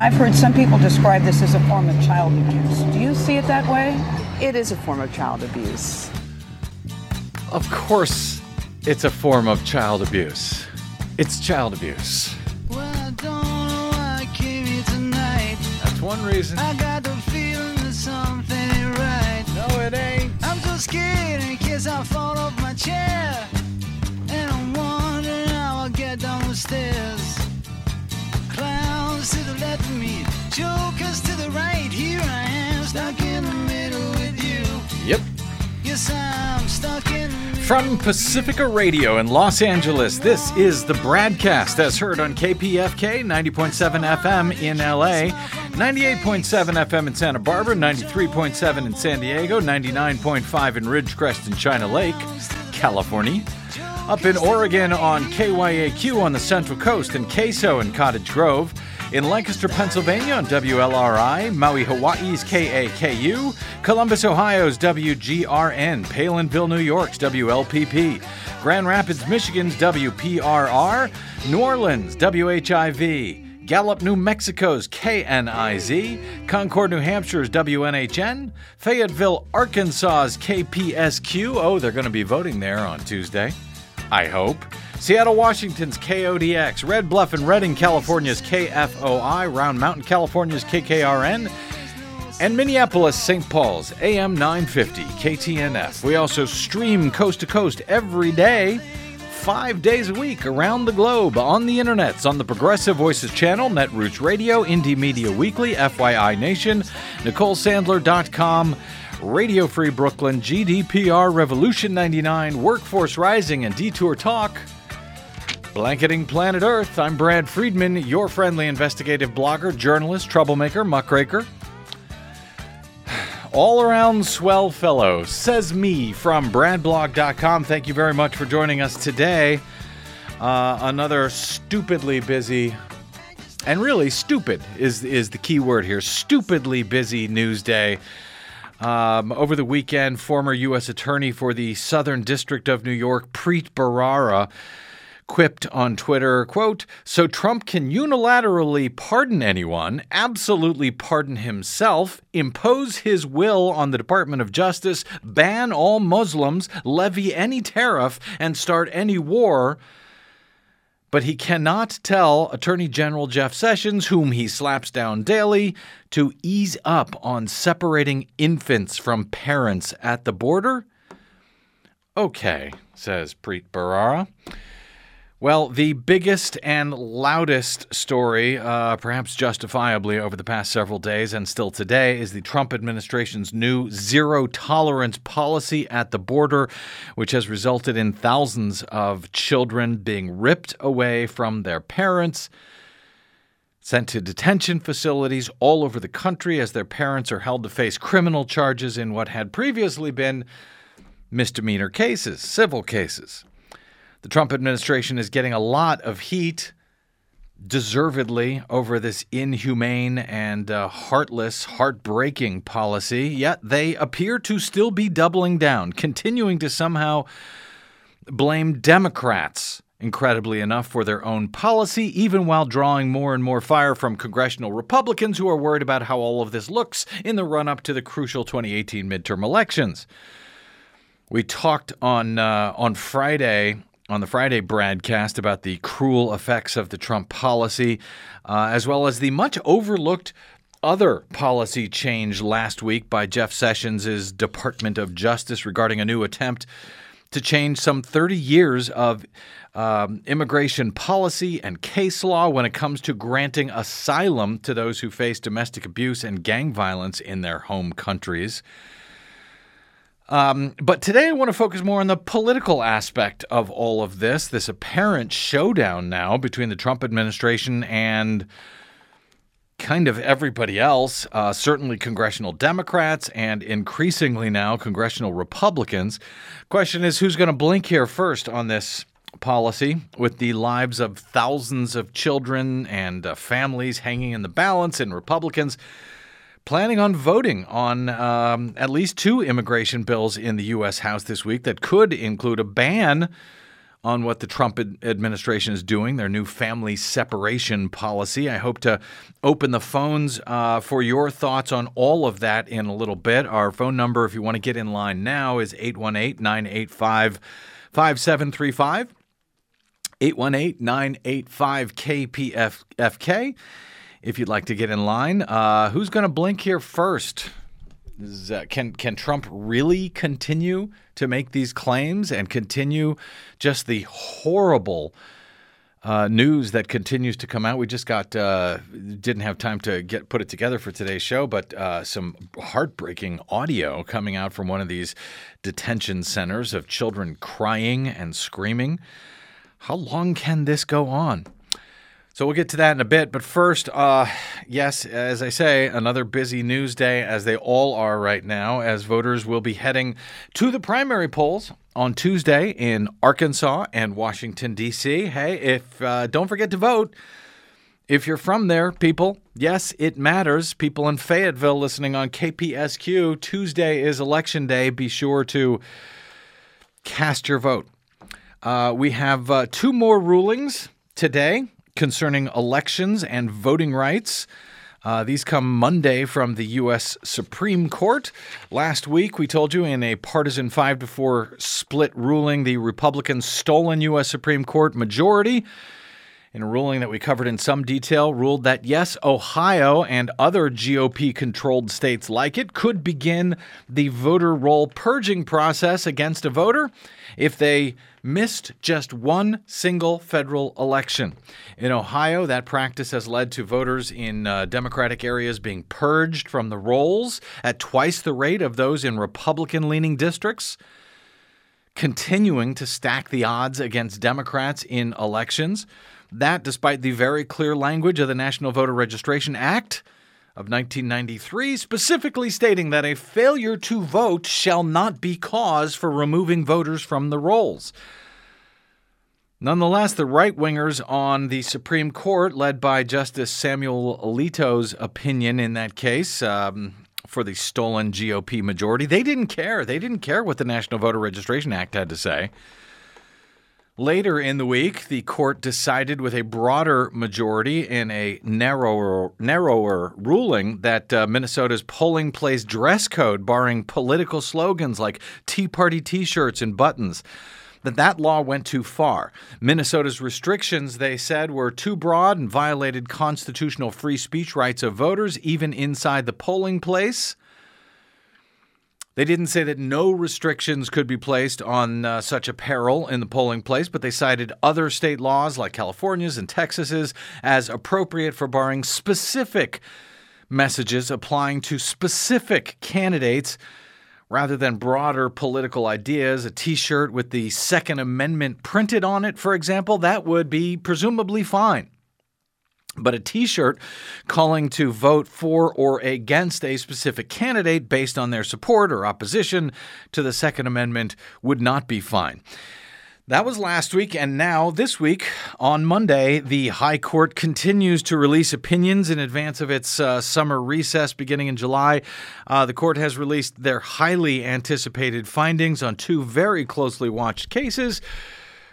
I've heard some people describe this as a form of child abuse. Do you see it that way? It is a form of child abuse. Of course, it's a form of child abuse. It's child abuse. Well, I don't know why I came here tonight. That's one reason. I got the feeling that something ain't right. No, it ain't. I'm so scared in case I fall off my chair. And I'm wondering how I'll get down the stairs. Clowns to the left of me, jokers to the right. Here I am, stuck in the middle with you. Yep. Yes, I'm stuck in. From Pacifica Radio in Los Angeles, this is the Bradcast as heard on KPFK 90.7 FM in LA, 98.7 FM in Santa Barbara, 93.7 in San Diego, 99.5 in Ridgecrest and China Lake, California. Up in Oregon on KYAQ on the Central Coast and Queso in Cottage Grove. In Lancaster, Pennsylvania on WLRI, Maui, Hawaii's KAKU, Columbus, Ohio's WGRN, Palenville, New York's WLPP, Grand Rapids, Michigan's WPRR, New Orleans, WHIV, Gallup, New Mexico's KNIZ, Concord, New Hampshire's WNHN, Fayetteville, Arkansas's KPSQ. Oh, they're going to be voting there on Tuesday. I hope. Seattle, Washington's KODX, Red Bluff and Redding, California's KFOI, Round Mountain, California's KKRN, and Minneapolis, St. Paul's AM 950 KTNF. We also stream coast to coast every day, five days a week around the globe on the internets on the Progressive Voices channel, Netroots Radio, Indie Media Weekly, FYI Nation, NicoleSandler.com. Radio Free Brooklyn, GDPR Revolution 99, Workforce Rising, and Detour Talk. Blanketing Planet Earth, I'm Brad Friedman, your friendly investigative blogger, journalist, troublemaker, muckraker. All around swell fellow, says me from bradblog.com. Thank you very much for joining us today. Uh, another stupidly busy, and really stupid is, is the key word here stupidly busy news day. Um, over the weekend, former U.S. Attorney for the Southern District of New York, Preet Bharara, quipped on Twitter, quote, so Trump can unilaterally pardon anyone, absolutely pardon himself, impose his will on the Department of Justice, ban all Muslims, levy any tariff, and start any war. But he cannot tell Attorney General Jeff Sessions, whom he slaps down daily, to ease up on separating infants from parents at the border? Okay, says Preet Bharara. Well, the biggest and loudest story, uh, perhaps justifiably, over the past several days and still today, is the Trump administration's new zero tolerance policy at the border, which has resulted in thousands of children being ripped away from their parents, sent to detention facilities all over the country as their parents are held to face criminal charges in what had previously been misdemeanor cases, civil cases. The Trump administration is getting a lot of heat, deservedly, over this inhumane and uh, heartless, heartbreaking policy, yet they appear to still be doubling down, continuing to somehow blame Democrats, incredibly enough, for their own policy, even while drawing more and more fire from congressional Republicans who are worried about how all of this looks in the run up to the crucial 2018 midterm elections. We talked on uh, on Friday on the Friday broadcast about the cruel effects of the Trump policy, uh, as well as the much overlooked other policy change last week by Jeff Sessions' Department of Justice regarding a new attempt to change some 30 years of um, immigration policy and case law when it comes to granting asylum to those who face domestic abuse and gang violence in their home countries. Um, but today I want to focus more on the political aspect of all of this, this apparent showdown now between the Trump administration and kind of everybody else, uh, certainly congressional Democrats and increasingly now congressional Republicans. Question is who's going to blink here first on this policy with the lives of thousands of children and uh, families hanging in the balance and Republicans planning on voting on um, at least two immigration bills in the U.S. House this week that could include a ban on what the Trump administration is doing, their new family separation policy. I hope to open the phones uh, for your thoughts on all of that in a little bit. Our phone number, if you want to get in line now, is 818 985 5735. 818 985 KPFK. If you'd like to get in line, uh, who's going to blink here first? Is, uh, can can Trump really continue to make these claims and continue just the horrible uh, news that continues to come out? We just got uh, didn't have time to get put it together for today's show, but uh, some heartbreaking audio coming out from one of these detention centers of children crying and screaming. How long can this go on? So we'll get to that in a bit. But first, uh, yes, as I say, another busy news day, as they all are right now, as voters will be heading to the primary polls on Tuesday in Arkansas and Washington, D.C. Hey, if uh, don't forget to vote. If you're from there, people, yes, it matters. People in Fayetteville listening on KPSQ, Tuesday is election day. Be sure to cast your vote. Uh, we have uh, two more rulings today concerning elections and voting rights. Uh, these come Monday from the U.S. Supreme Court. Last week, we told you in a partisan 5 to 4 split ruling, the Republicans' stolen U.S. Supreme Court majority in a ruling that we covered in some detail, ruled that yes, Ohio and other GOP controlled states like it could begin the voter roll purging process against a voter if they missed just one single federal election. In Ohio, that practice has led to voters in uh, Democratic areas being purged from the rolls at twice the rate of those in Republican leaning districts continuing to stack the odds against Democrats in elections. That, despite the very clear language of the National Voter Registration Act of 1993, specifically stating that a failure to vote shall not be cause for removing voters from the rolls. Nonetheless, the right wingers on the Supreme Court, led by Justice Samuel Alito's opinion in that case, um, for the stolen GOP majority. They didn't care. They didn't care what the National Voter Registration Act had to say. Later in the week, the court decided with a broader majority in a narrower, narrower ruling that uh, Minnesota's polling place dress code, barring political slogans like Tea Party t shirts and buttons, that that law went too far. Minnesota's restrictions, they said, were too broad and violated constitutional free speech rights of voters, even inside the polling place. They didn't say that no restrictions could be placed on uh, such apparel in the polling place, but they cited other state laws like California's and Texas's as appropriate for barring specific messages applying to specific candidates rather than broader political ideas. A t shirt with the Second Amendment printed on it, for example, that would be presumably fine. But a t shirt calling to vote for or against a specific candidate based on their support or opposition to the Second Amendment would not be fine. That was last week, and now this week, on Monday, the High Court continues to release opinions in advance of its uh, summer recess beginning in July. Uh, the court has released their highly anticipated findings on two very closely watched cases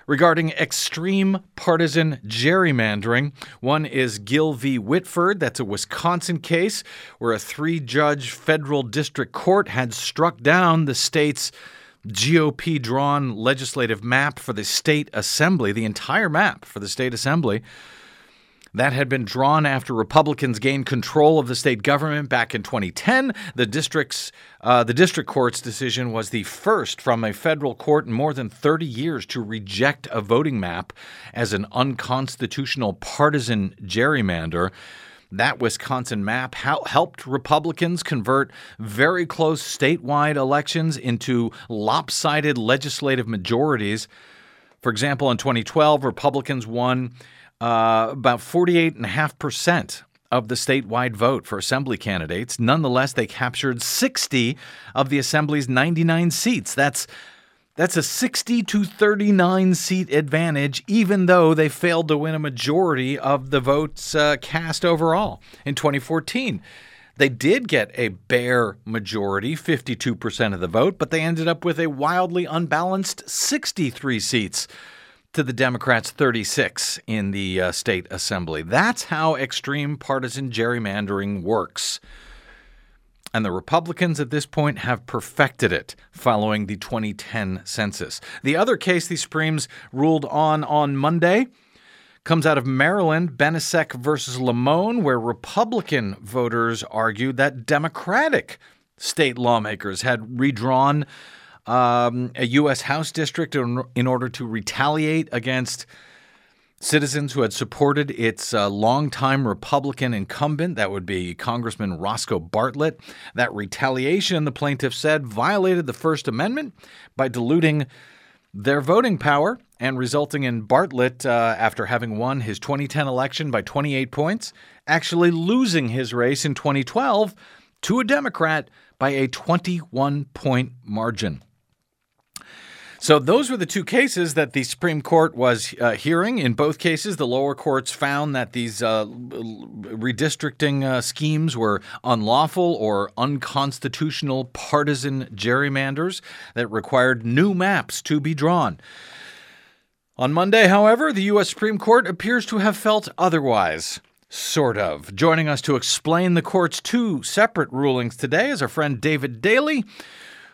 regarding extreme partisan gerrymandering. One is Gill v. Whitford. That's a Wisconsin case where a three judge federal district court had struck down the state's GOP drawn legislative map for the state assembly, the entire map for the state assembly. That had been drawn after Republicans gained control of the state government back in 2010. The district's uh, the district court's decision was the first from a federal court in more than 30 years to reject a voting map as an unconstitutional partisan gerrymander. That Wisconsin map helped Republicans convert very close statewide elections into lopsided legislative majorities. For example, in 2012, Republicans won uh, about 48.5% of the statewide vote for assembly candidates. Nonetheless, they captured 60 of the assembly's 99 seats. That's that's a 60 to 39 seat advantage, even though they failed to win a majority of the votes uh, cast overall in 2014. They did get a bare majority, 52% of the vote, but they ended up with a wildly unbalanced 63 seats to the Democrats' 36 in the uh, state assembly. That's how extreme partisan gerrymandering works. And the Republicans at this point have perfected it following the 2010 census. The other case the Supremes ruled on on Monday comes out of Maryland, Benisek versus Lamone, where Republican voters argued that Democratic state lawmakers had redrawn um, a U.S. House district in, in, order to retaliate against citizens who had supported its uh, longtime Republican incumbent. That would be Congressman Roscoe Bartlett. That retaliation, the plaintiff said, violated the First Amendment by diluting their voting power and resulting in Bartlett, uh, after having won his 2010 election by 28 points, actually losing his race in 2012 to a Democrat by a 21 point margin. So, those were the two cases that the Supreme Court was uh, hearing. In both cases, the lower courts found that these uh, redistricting uh, schemes were unlawful or unconstitutional partisan gerrymanders that required new maps to be drawn. On Monday, however, the U.S. Supreme Court appears to have felt otherwise. Sort of. Joining us to explain the court's two separate rulings today is our friend David Daley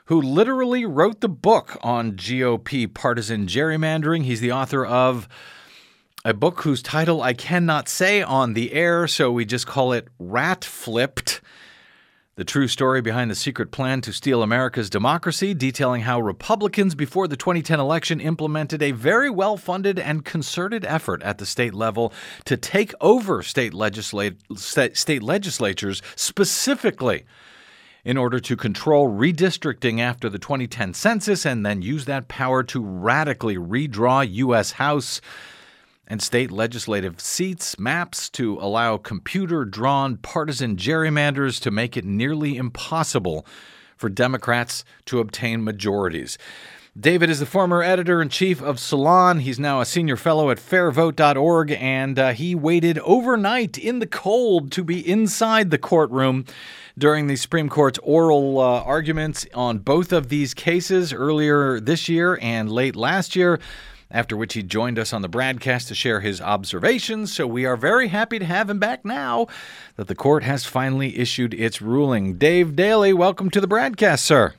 who literally wrote the book on GOP partisan gerrymandering. He's the author of a book whose title I cannot say on the air, so we just call it Rat Flipped. The true story behind the secret plan to steal America's democracy, detailing how Republicans before the 2010 election implemented a very well funded and concerted effort at the state level to take over state, legislat- state legislatures, specifically in order to control redistricting after the 2010 census and then use that power to radically redraw U.S. House and state legislative seats, maps to allow computer drawn partisan gerrymanders to make it nearly impossible for Democrats to obtain majorities. David is the former editor in chief of Salon. He's now a senior fellow at fairvote.org, and uh, he waited overnight in the cold to be inside the courtroom during the Supreme Court's oral uh, arguments on both of these cases earlier this year and late last year. After which he joined us on the broadcast to share his observations. So we are very happy to have him back now that the court has finally issued its ruling. Dave Daley, welcome to the Bradcast, sir.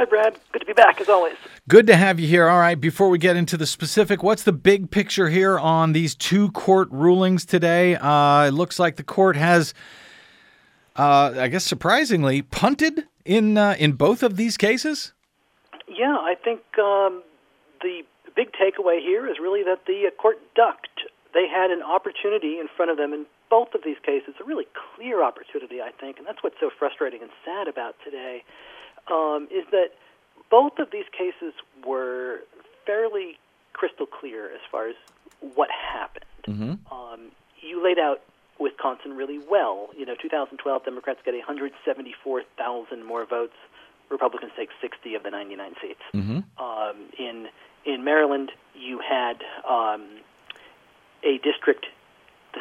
Hi, Brad. Good to be back as always. Good to have you here. All right, before we get into the specific, what's the big picture here on these two court rulings today? Uh, it looks like the court has uh, I guess surprisingly, punted in uh, in both of these cases. Yeah, I think um, the big takeaway here is really that the uh, court ducked. They had an opportunity in front of them in both of these cases, a really clear opportunity, I think, and that's what's so frustrating and sad about today, um, is that both of these cases were fairly crystal clear as far as what happened. Mm-hmm. Um, you laid out Wisconsin really well. You know, 2012 Democrats get 174,000 more votes. Republicans take 60 of the 99 seats. Mm-hmm. Um, in in Maryland, you had um, a district,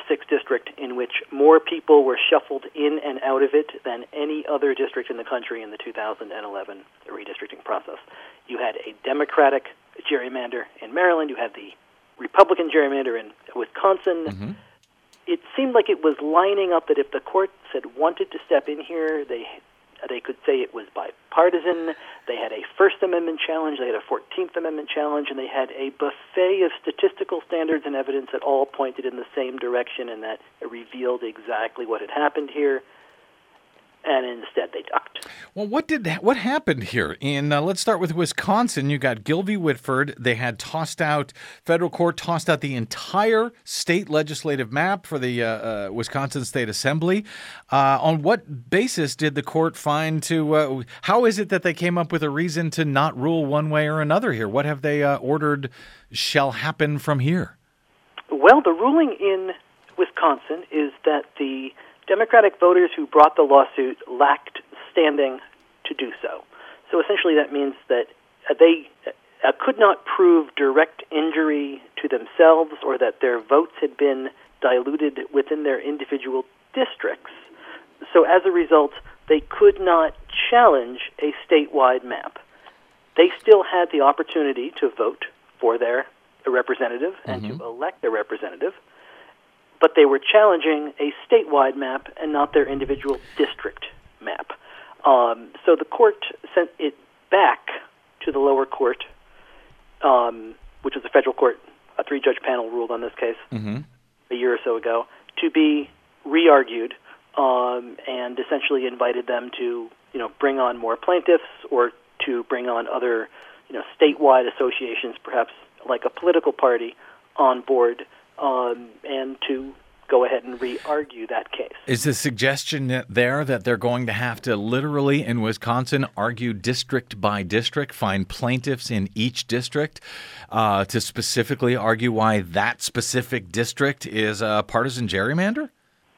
the sixth district, in which more people were shuffled in and out of it than any other district in the country in the 2011 redistricting process. You had a Democratic gerrymander in Maryland. You had the Republican gerrymander in Wisconsin. Mm-hmm it seemed like it was lining up that if the courts had wanted to step in here, they they could say it was bipartisan. They had a First Amendment challenge, they had a Fourteenth Amendment challenge, and they had a buffet of statistical standards and evidence that all pointed in the same direction and that revealed exactly what had happened here and instead they ducked. Well, what did what happened here? In uh, let's start with Wisconsin. You got Gill v. Whitford. They had tossed out federal court tossed out the entire state legislative map for the uh, uh, Wisconsin State Assembly. Uh, on what basis did the court find to? Uh, how is it that they came up with a reason to not rule one way or another here? What have they uh, ordered shall happen from here? Well, the ruling in Wisconsin is that the Democratic voters who brought the lawsuit lacked standing to do so. So essentially, that means that they uh, could not prove direct injury to themselves or that their votes had been diluted within their individual districts. So as a result, they could not challenge a statewide map. They still had the opportunity to vote for their representative and to elect a representative, but they were challenging a statewide map and not their individual district map. Um, so the court sent it back to the lower court, um, which was a federal court. A three-judge panel ruled on this case a year or so ago to be re-argued um, and essentially invited them to you know bring on more plaintiffs or to bring on other you know statewide associations, perhaps like a political party, on board um, and to go ahead and re-argue that case. Is the suggestion there that they're going to have to literally in Wisconsin argue district by district, find plaintiffs in each district uh, to specifically argue why that specific district is a partisan gerrymander?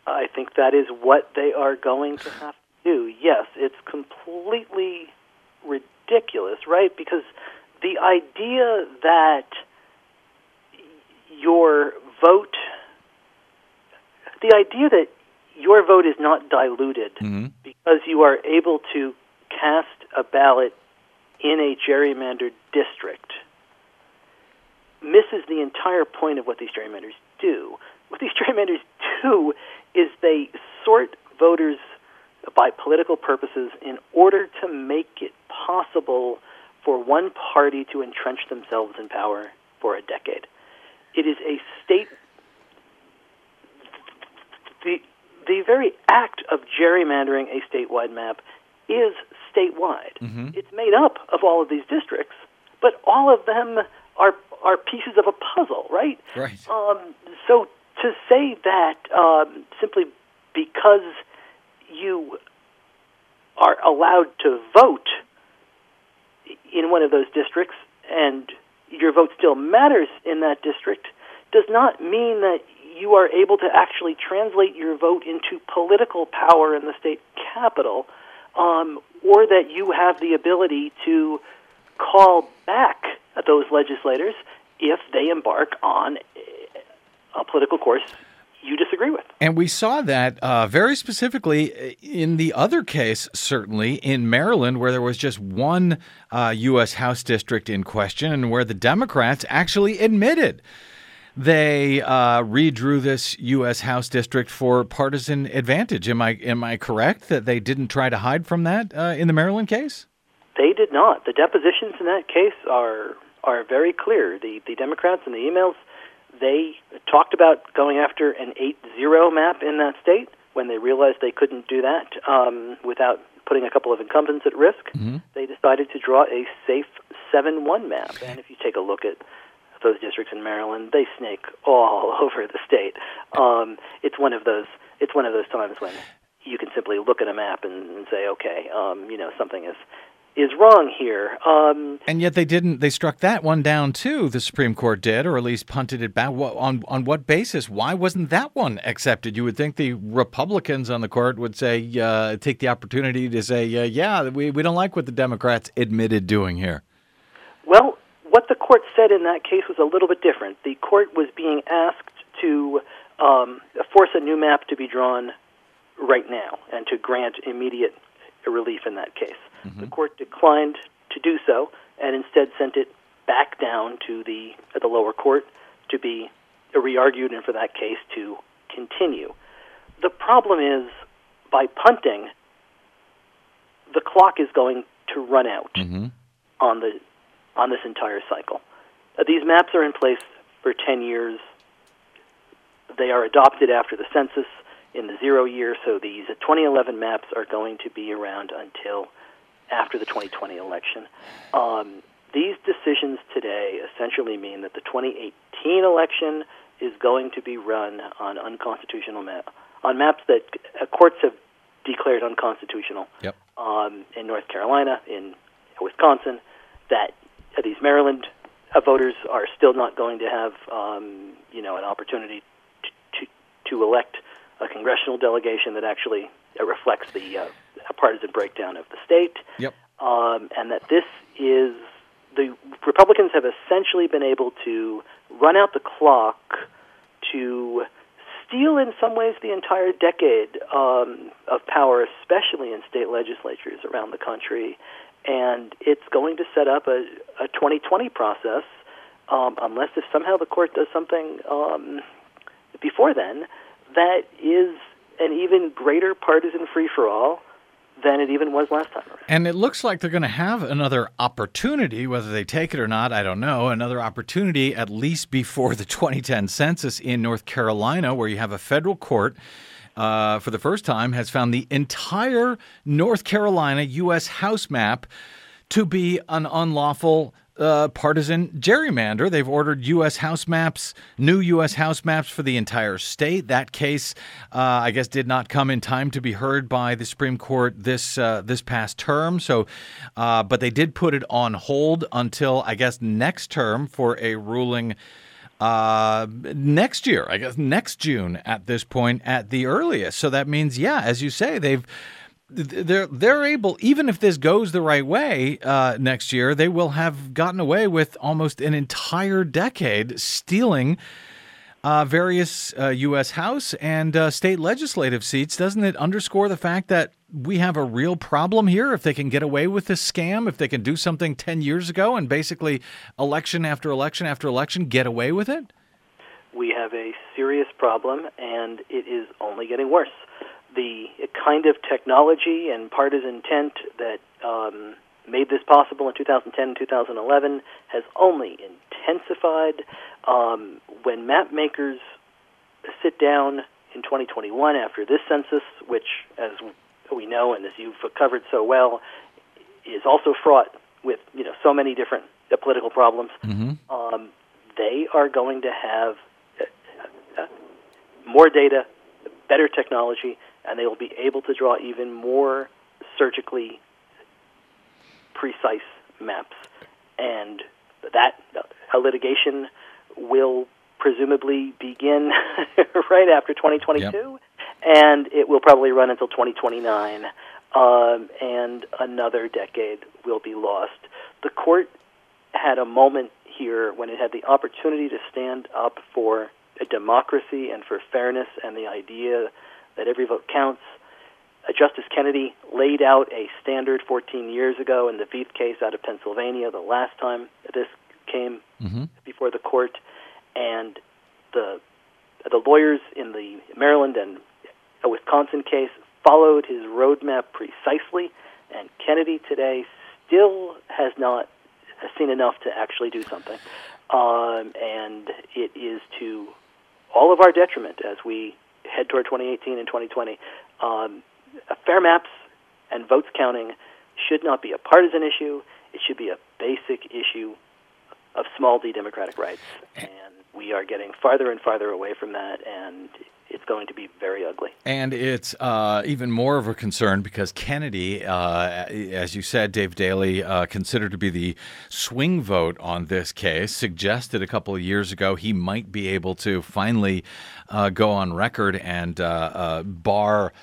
I think that is what they are going to have to do. Yes, it's completely ridiculous, right? Because the idea that your vote, the idea that your vote is not diluted mm-hmm. because you are able to cast a ballot in a gerrymandered district misses the entire point of what these gerrymanders do. What these gerrymanders do is they sort voters by political purposes in order to make it possible for one party to entrench themselves in power for a decade. It is a state the the very act of gerrymandering a statewide map is statewide. It's made up of all of these districts, but all of them are are pieces of a puzzle, right? Right. Um, so to say that um, simply because you are allowed to vote in one of those districts and your vote still matters in that district does not mean that you are able to actually translate your vote into political power in the state capital um, or that you have the ability to call back those legislators if they embark on a political course you disagree with. And we saw that uh, very specifically in the other case, certainly in Maryland, where there was just one uh, U.S. House district in question, and where the Democrats actually admitted they uh, redrew this U.S. House district for partisan advantage. Am I am I correct that they didn't try to hide from that uh, in the Maryland case? They did not. The depositions in that case are are very clear. The the Democrats in the emails they talked about going after an 8-0 map in that state when they realized they couldn't do that um, without putting a couple of incumbents at risk. They decided to draw a safe 7-1 map. And if you take a look at those districts in Maryland, they snake all over the state. Um, it's one of those. It's one of those times when you can simply look at a map and, and say, okay, um, you know, something is is wrong here. Um, And yet they didn't. They struck that one down too. The Supreme Court did, or at least punted it back. On on what basis? Why wasn't that one accepted? You would think the Republicans on the court would say, uh, take the opportunity to say, uh, yeah, we we don't like what the Democrats admitted doing here. Well, what the court said in that case was a little bit different. The court was being asked to um, force a new map to be drawn right now and to grant immediate relief in that case. The court declined to do so and instead sent it back down to the at the lower court to be re-argued and for that case to continue. The problem is by punting, the clock is going to run out on the on this entire cycle. Uh, these maps are in place for 10 years. They are adopted after the census in the zero year, so these 2011 maps are going to be around until after the 2020 election. Um, these decisions today essentially mean that the 2018 election is going to be run on unconstitutional map on maps that uh, courts have declared unconstitutional Yep. um, in North Carolina, in Wisconsin, that these Maryland uh, voters are still not going to have, um, you know, an opportunity to, to to elect a congressional delegation that actually uh, reflects the uh, partisan breakdown of the state, Yep. um, and that this is the Republicans have essentially been able to run out the clock to steal, in some ways, the entire decade um, of power, especially in state legislatures around the country. And it's going to set up a, a 2020 process um, unless if somehow the court does something um, before then that is an even greater partisan free for all than it even was last time. And it looks like they're going to have another opportunity, whether they take it or not, I don't know, another opportunity at least before the 2010 census in North Carolina, where you have a federal court. Uh, for the first time, has found the entire North Carolina U.S. House map to be an unlawful uh, partisan gerrymander. They've ordered U.S. House maps, new U.S. House maps for the entire state. That case, uh, I guess, did not come in time to be heard by the Supreme Court this uh, this past term. So, uh, but they did put it on hold until I guess next term for a ruling. Uh, next year, I guess next June at this point at the earliest. So that means, yeah, as you say, they've they're they're able even if this goes the right way uh, next year they will have gotten away with almost an entire decade stealing uh, various uh, U.S. House and uh, state legislative seats. Doesn't it underscore the fact that we have a real problem here? If they can get away with this scam, if they can do something ten years ago and basically election after election after election get away with it, we have a serious problem, and it is only getting worse the kind of technology and partisan intent that um, made this possible in 2010 and 2011 has only intensified. Um, when map makers sit down in 2021 after this census, which, as we know and as you've covered so well, is also fraught with you know so many different uh, political problems, mm-hmm. um, they are going to have uh, uh, more data, better technology, and they will be able to draw even more surgically precise maps. And that uh, litigation will presumably begin right after 2022, yep. and it will probably run until 2029, um, and another decade will be lost. The court had a moment here when it had the opportunity to stand up for a democracy and for fairness and the idea that every vote counts. Uh, Justice Kennedy laid out a standard 14 years ago in the Vieth case out of Pennsylvania, the last time this came mm-hmm. before the court, and the the lawyers in the Maryland and Wisconsin case followed his roadmap precisely, and Kennedy today still has not seen enough to actually do something. Um, and it is to all of our detriment as we head toward 2018 and 2020. Um, fair maps and votes counting should not be a partisan issue. It should be a basic issue of small d democratic rights. And we are getting farther and farther away from that, and it's going to be very ugly. And it's uh, even more of a concern because Kennedy, uh, as you said, Dave Daley, uh, considered to be the swing vote on this case, suggested a couple of years ago he might be able to finally uh, go on record and uh, uh, bar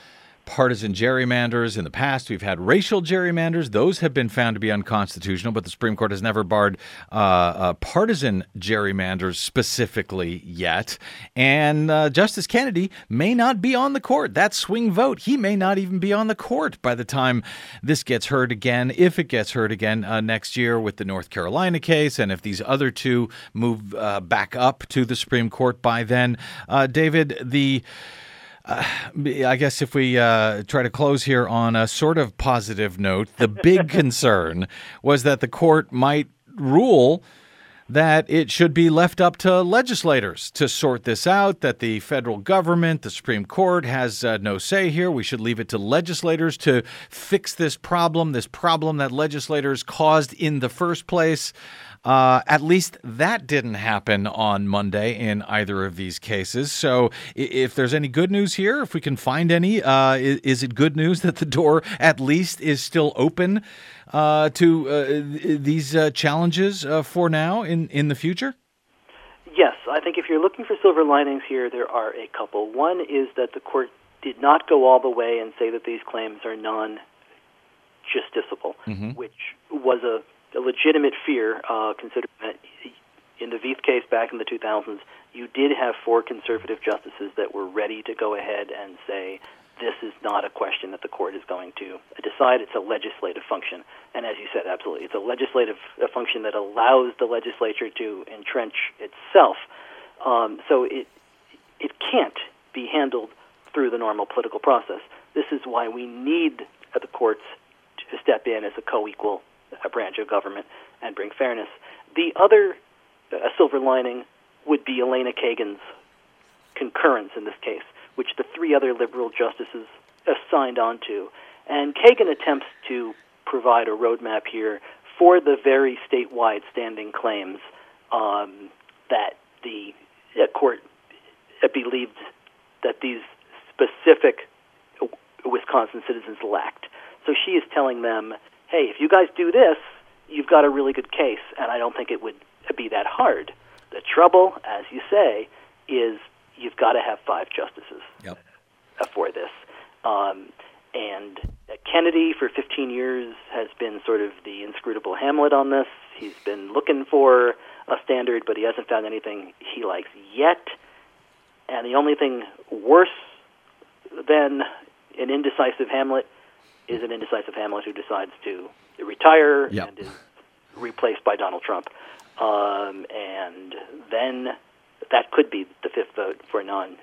partisan gerrymanders. In the past, we've had racial gerrymanders. Those have been found to be unconstitutional, but the Supreme Court has never barred uh, uh, partisan gerrymanders specifically yet. And uh, Justice Kennedy may not be on the court. That swing vote, he may not even be on the court by the time this gets heard again, if it gets heard again uh, next year with the North Carolina case, and if these other two move uh, back up to the Supreme Court by then. Uh, David, the uh, I guess if we uh, try to close here on a sort of positive note, the big concern was that the court might rule that it should be left up to legislators to sort this out, that the federal government, the Supreme Court, has uh, no say here. We should leave it to legislators to fix this problem, this problem that legislators caused in the first place. Uh, at least that didn't happen on Monday in either of these cases. So, if there's any good news here, if we can find any, uh, is, is, it good news that the door at least is still open uh, to uh, these uh, challenges uh, for now in, in the future? Yes, I think if you're looking for silver linings here, there are a couple. One is that the court did not go all the way and say that these claims are non justiciable, mm-hmm. which was a a legitimate fear, uh, considering that in the Vieth case back in the 2000s, you did have four conservative justices that were ready to go ahead and say this is not a question that the court is going to decide. It's a legislative function. And as you said, absolutely, it's a legislative function that allows the legislature to entrench itself. Um, so it it can't be handled through the normal political process. This is why we need the courts to step in as a co-equal uh, branch of government and bring fairness. The other uh, silver lining would be Elena Kagan's concurrence in this case, which the three other liberal justices signed on to. And Kagan attempts to provide a roadmap here for the very statewide standing claims um, that the uh, court uh, believed that these specific Wisconsin citizens lacked. So she is telling them, hey, if you guys do this, you've got a really good case, and I don't think it would be that hard. The trouble, as you say, is you've got to have five justices Yep. for this. Um, and Kennedy, for 15 years, has been sort of the inscrutable Hamlet on this. He's been looking for a standard, but he hasn't found anything he likes yet. And the only thing worse than an indecisive Hamlet is an indecisive Hamlet who decides to retire Yep. and is replaced by Donald Trump. Um, and then that could be the fifth vote for non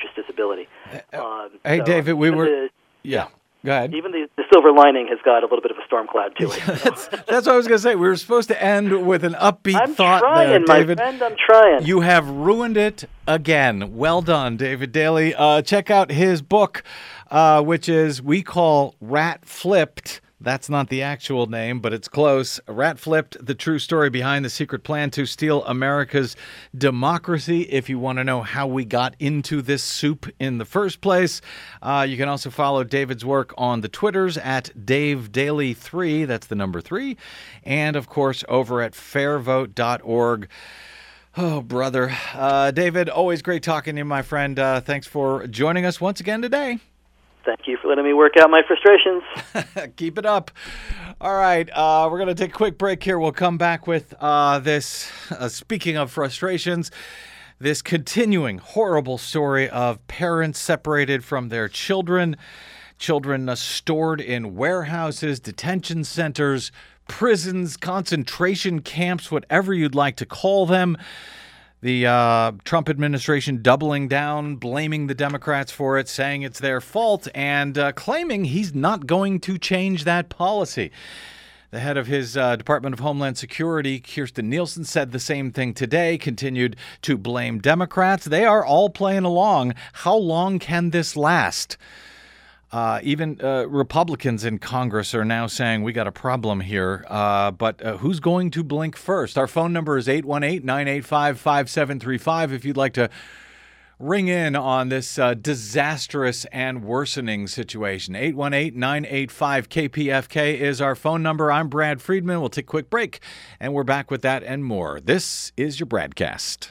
justiciability. Um, hey, so David, we were- the- Yeah. Go ahead. even the, the silver lining has got a little bit of a storm cloud to it. That's, that's what I was going to say. We were supposed to end with an upbeat I'm thought trying, there, my David. friend. I'm trying. You have ruined it again. Well done, David Daley. Uh, check out his book, uh, which is we call Rat Flipped. That's not the actual name, but it's close. Rat Flipped, the true story behind the secret plan to steal America's democracy. If you want to know how we got into this soup in the first place, uh, you can also follow David's work on the Twitters at Dave Daley 3 That's the number three. And of course, over at fairvote.org. Oh, brother. Uh, David, always great talking to you, my friend. Uh, thanks for joining us once again today. Thank you for letting me work out my frustrations. Keep it up. All right, uh, we're going to take a quick break here. We'll come back with uh, this. Uh, speaking of frustrations, this continuing horrible story of parents separated from their children, children uh, stored in warehouses, detention centers, prisons, concentration camps, whatever you'd like to call them. The uh, Trump administration doubling down, blaming the Democrats for it, saying it's their fault, and uh, claiming he's not going to change that policy. The head of his uh, Department of Homeland Security, Kirstjen Nielsen, said the same thing today, continued to blame Democrats. They are all playing along. How long can this last? Uh, even uh, Republicans in Congress are now saying we got a problem here. Uh, but uh, who's going to blink first? Our phone number is 818 985 5735 if you'd like to ring in on this uh, disastrous and worsening situation. 818 985 KPFK is our phone number. I'm Brad Friedman. We'll take a quick break and we're back with that and more. This is your Bradcast.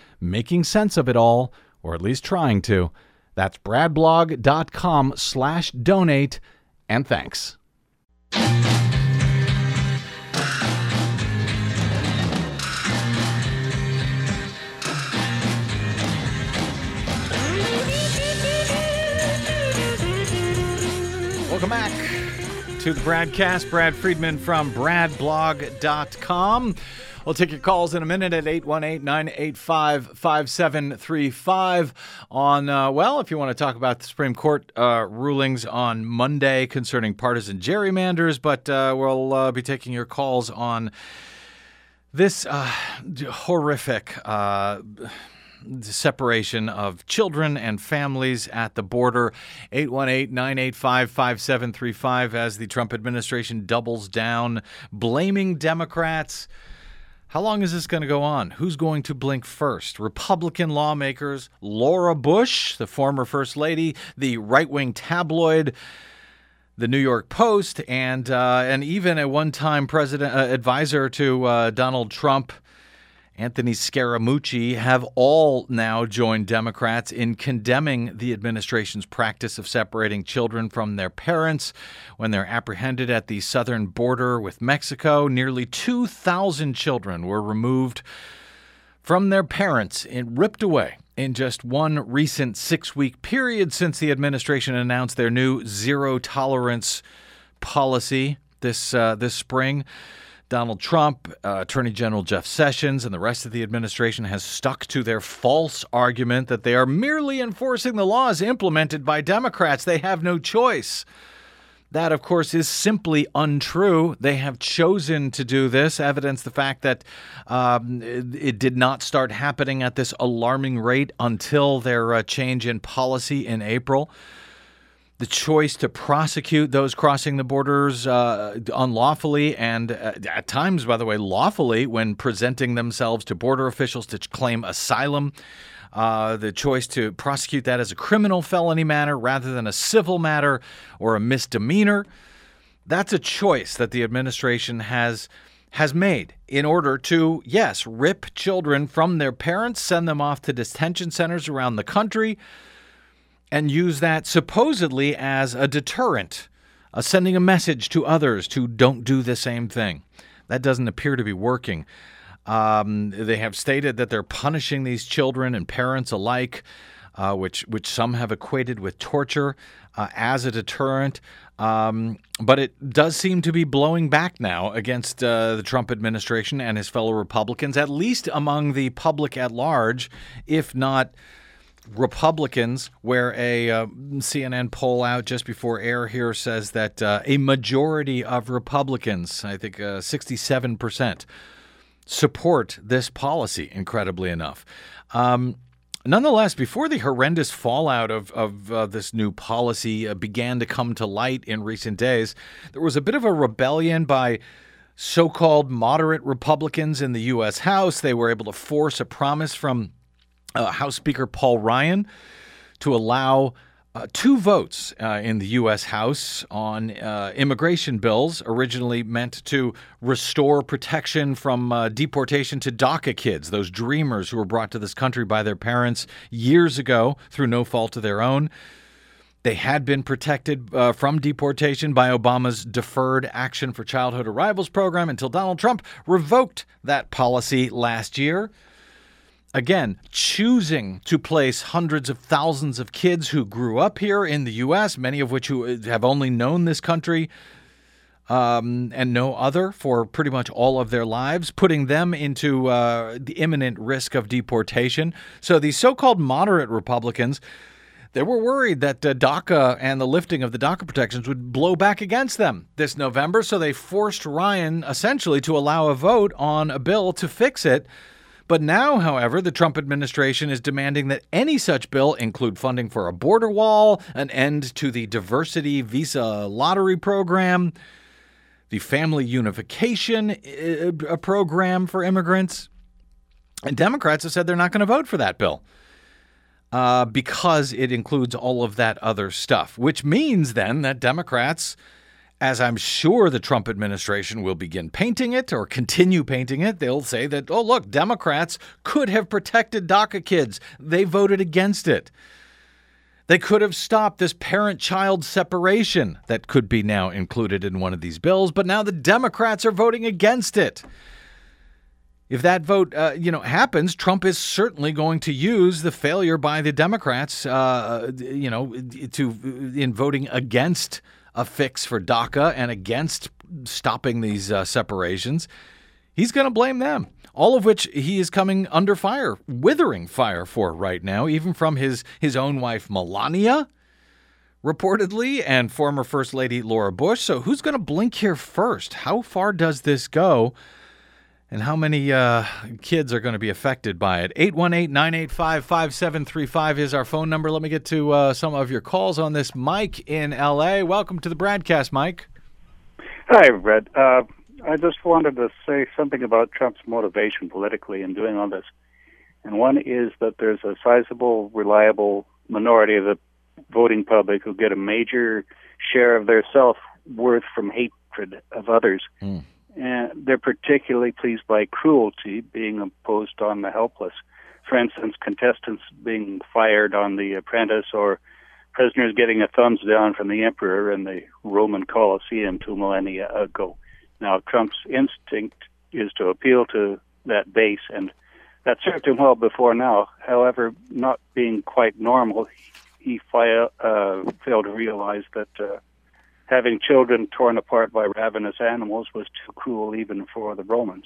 making sense of it all, or at least trying to. That's bradblog.com slash donate, and thanks. Welcome back to the Bradcast. Brad Friedman from bradblog.com. We'll take your calls in a minute at 818 985 5735. On, uh, well, if you want to talk about the Supreme Court uh, rulings on Monday concerning partisan gerrymanders, but uh, we'll uh, be taking your calls on this uh, horrific uh, separation of children and families at the border. 818 985 5735 as the Trump administration doubles down, blaming Democrats. How long is this going to go on? Who's going to blink first? Republican lawmakers, Laura Bush, the former First Lady, the right wing tabloid the New York Post, and uh, and even a one-time president uh, advisor to uh, Donald Trump, Anthony Scaramucci, have all now joined Democrats in condemning the administration's practice of separating children from their parents when they're apprehended at the southern border with Mexico. Nearly 2,000 children were removed from their parents and ripped away in just one recent six week period since the administration announced their new zero tolerance policy this, uh, this spring. Donald Trump, uh, Attorney General Jeff Sessions, and the rest of the administration has stuck to their false argument that they are merely enforcing the laws implemented by Democrats. They have no choice. That, of course, is simply untrue. They have chosen to do this, evidence the fact that um, it, it, did not start happening at this alarming rate until their uh, change in policy in April. The choice to prosecute those crossing the borders uh, unlawfully and uh, at times, by the way, lawfully when presenting themselves to border officials to claim asylum uh, the choice to prosecute that as a criminal felony matter rather than a civil matter or a misdemeanor. That's a choice that the administration has has made in order to, yes, rip children from their parents, send them off to detention centers around the country, and use that supposedly as a deterrent, uh, sending a message to others to don't do the same thing. That doesn't appear to be working. Um, they have stated that they're punishing these children and parents alike, uh, which which some have equated with torture uh, as a deterrent. Um, but it does seem to be blowing back now against uh, the Trump administration and his fellow Republicans, at least among the public at large, if not. Republicans, where a uh, CNN poll out just before air here says that uh, a majority of Republicans, I think uh, 67%, support this policy, incredibly enough. Um, nonetheless, before the horrendous fallout of, of uh, this new policy uh, began to come to light in recent days, there was a bit of a rebellion by so called moderate Republicans in the U.S. House. They were able to force a promise from uh, House Speaker Paul Ryan to allow uh, two votes uh, in the U.S. House on uh, immigration bills, originally meant to restore protection from uh, deportation to DACA kids, those dreamers who were brought to this country by their parents years ago through no fault of their own. They had been protected uh, from deportation by Obama's Deferred Action for Childhood Arrivals program until Donald Trump revoked that policy last year again, choosing to place hundreds of thousands of kids who grew up here in the U.S., many of which who have only known this country um, and no other for pretty much all of their lives, putting them into uh, the imminent risk of deportation. So these so-called moderate Republicans. They were worried that uh, DACA and the lifting of the DACA protections would blow back against them this November, so they forced Ryan essentially to allow a vote on a bill to fix it but now, however, the Trump administration is demanding that any such bill include funding for a border wall, an end to the diversity visa lottery program, the family unification uh, program for immigrants. And Democrats have said they're not going to vote for that bill. Uh, because it includes all of that other stuff, which means then that Democrats as I'm sure the Trump administration will begin painting it or continue painting it, they'll say that, oh, look, Democrats could have protected DACA kids. They voted against it. They could have stopped this parent child separation that could be now included in one of these bills, but now the Democrats are voting against it. If that vote, uh, you know, happens, Trump is certainly going to use the failure by the Democrats, uh, you know, to in voting against a fix for DACA and against stopping these uh, separations, he's going to blame them. All of which he is coming under fire, withering fire for right now, even from his, his own wife, Melania, reportedly, and former First Lady Laura Bush. So, who's going to blink here first? How far does this go? And how many uh, kids are going to be affected by it? 818 985 5735 is our phone number. Let me get to uh, some of your calls on this. Mike in LA. Welcome to the BradCast, Mike. Hi, Brad. Uh, I just wanted to say something about Trump's motivation politically in doing all this. And one is that there's a sizable, reliable minority of the voting public who get a major share of their self worth from hatred of others. Mm. And they're particularly pleased by cruelty being imposed on the helpless. For instance, contestants being fired on The Apprentice or prisoners getting a thumbs down from the emperor in the Roman Colosseum two millennia ago. Now, Trump's instinct is to appeal to that base, and that served him well before now. However, not being quite normal, he fi- uh, failed to realize that uh, having children torn apart by ravenous animals was too cruel even for the Romans.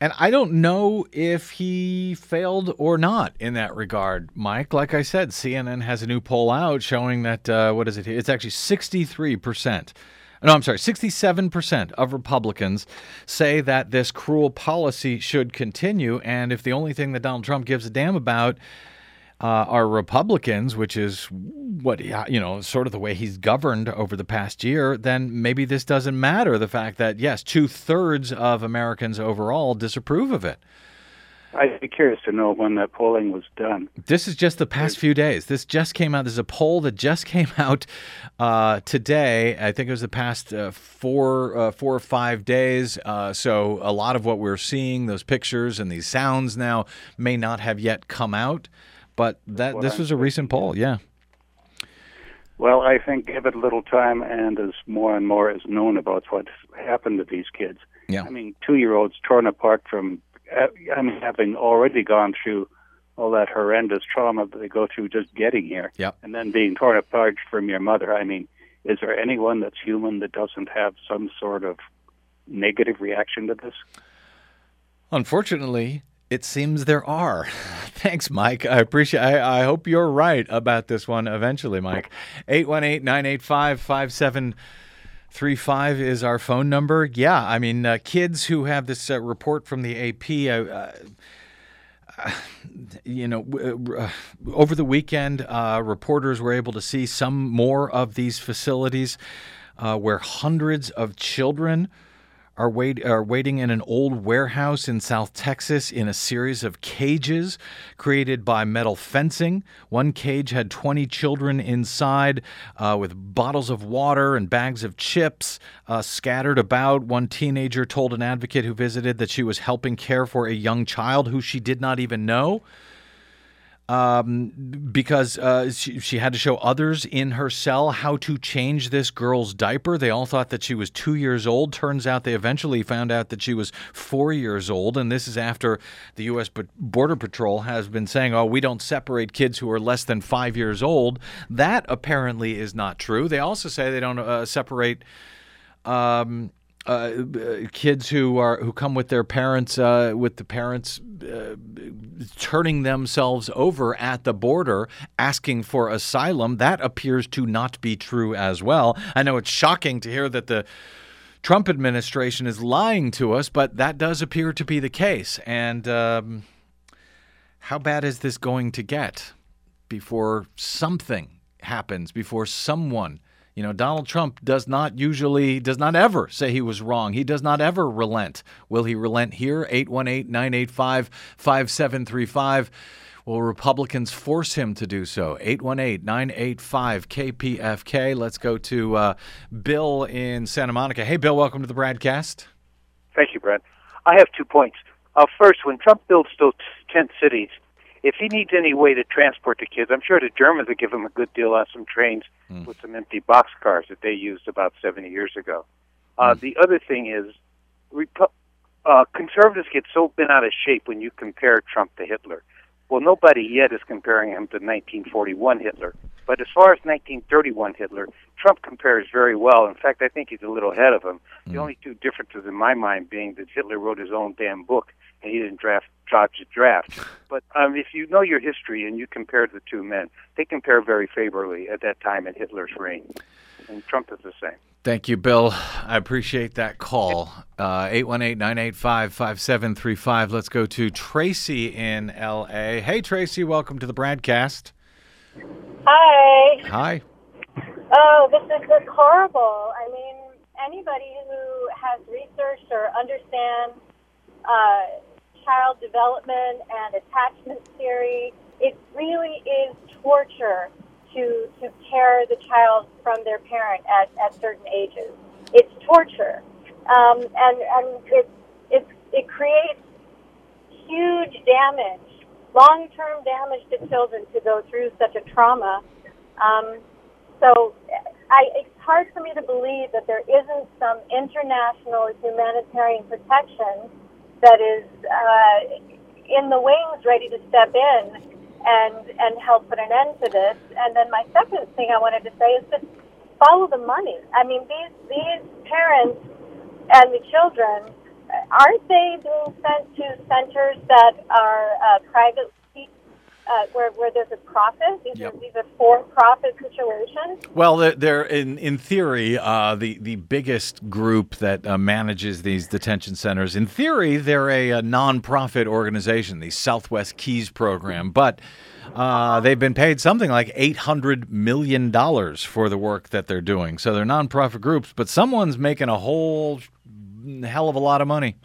And I don't know if he failed or not in that regard, Mike. Like I said, CNN has a new poll out showing that, uh, what is it? It's actually 63%. No, I'm sorry, 67% of Republicans say that this cruel policy should continue. And if the only thing that Donald Trump gives a damn about uh, are Republicans, which is what you know, sort of the way he's governed over the past year, then maybe this doesn't matter. The fact that yes, two thirds of Americans overall disapprove of it. I'd be curious to know when that polling was done. This is just the past few days. This just came out. There's a poll that just came out uh, today. I think it was the past uh, four, uh, four or five days. Uh, so a lot of what we're seeing, those pictures and these sounds now, may not have yet come out. But that this was a recent poll. Yeah. Well, I think give it a little time, and as more and more is known about what's happened to these kids. Yeah. I mean, two-year-olds torn apart from uh, I mean, having already gone through all that horrendous trauma that they go through just getting here, yep. and then being torn apart from your mother. I mean, is there anyone that's human that doesn't have some sort of negative reaction to this? Unfortunately, it seems there are. Thanks, Mike. I appreciate. I, I hope you're right about this one eventually, Mike. 818 985 Three-five is our phone number. Yeah, I mean, uh, kids who have this uh, report from the AP, uh, uh, you know, uh, over the weekend, uh, reporters were able to see some more of these facilities where hundreds of children are, wait, are waiting in an old warehouse in South Texas in a series of cages created by metal fencing. One cage had 20 children inside uh, with bottles of water and bags of chips uh, scattered about. One teenager told an advocate who visited that she was helping care for a young child who she did not even know um, because uh, she, she, had to show others in her cell how to change this girl's diaper. They all thought that she was two years old. Turns out they eventually found out that she was four years old. And this is after the U.S. Border Patrol has been saying, oh, we don't separate kids who are less than five years old. That apparently is not true. They also say they don't uh, separate. Um, uh, kids who are who come with their parents uh, with the parents uh, turning themselves over at the border asking for asylum. That appears to not be true as well. I know it's shocking to hear that the trump administration is lying to us but that does appear to be the case. And um, how bad is this going to get before something happens before someone you know, Donald Trump does not usually, does not ever say he was wrong. He does not ever relent. Will he relent here? 818 985 5735. Will Republicans force him to do so? 818 985 KPFK. Let's go to uh, Bill in Santa Monica. Hey, Bill, welcome to the BradCast. Thank you, Brad. I have two points. Uh, first, when Trump builds those tent cities, if he needs any way to transport the kids, I'm sure the Germans would give him a good deal on some trains mm. with some empty boxcars that they used about 70 years ago. Uh, mm. The other thing is, Repu- uh, conservatives get so bent out of shape when you compare Trump to Hitler. Well, nobody yet is comparing him to 1941 Hitler. But as far as 1931 Hitler, Trump compares very well. In fact, I think he's a little ahead of him. The only two differences in my mind being that Hitler wrote his own damn book and he didn't draft dodge the draft. But um, if you know your history and you compare the two men, they compare very favorably at that time in Hitler's reign. And Trump is the same. Thank you, Bill. I appreciate that call. Uh, 818 985 5735. Let's go to Tracy in LA. Hey, Tracy, welcome to the BradCast. Hi. Hi. Oh, this is just horrible. I mean, anybody who has researched or understands uh, child development and attachment theory, it really is torture to to tear the child from their parent at, at certain ages. It's torture, um, and and it it it creates huge damage, long term damage to children to go through such a trauma. Um, so I, it's hard for me to believe that there isn't some international humanitarian protection that is uh, in the wings, ready to step in and and help put an end to this. And then my second thing I wanted to say is just follow the money. I mean, these these parents and the children aren't they being sent to centers that are uh, privately uh, where, where there's a profit. These Yep. are these are for-profit situations. Well, they're, they're in in theory uh, the the biggest group that uh, manages these detention centers. In theory, they're a, a nonprofit organization, the Southwest Keys program, but. Uh, they've been paid something like eight hundred million dollars for the work that they're doing. So they're nonprofit groups, but someone's making a whole hell of a lot of money.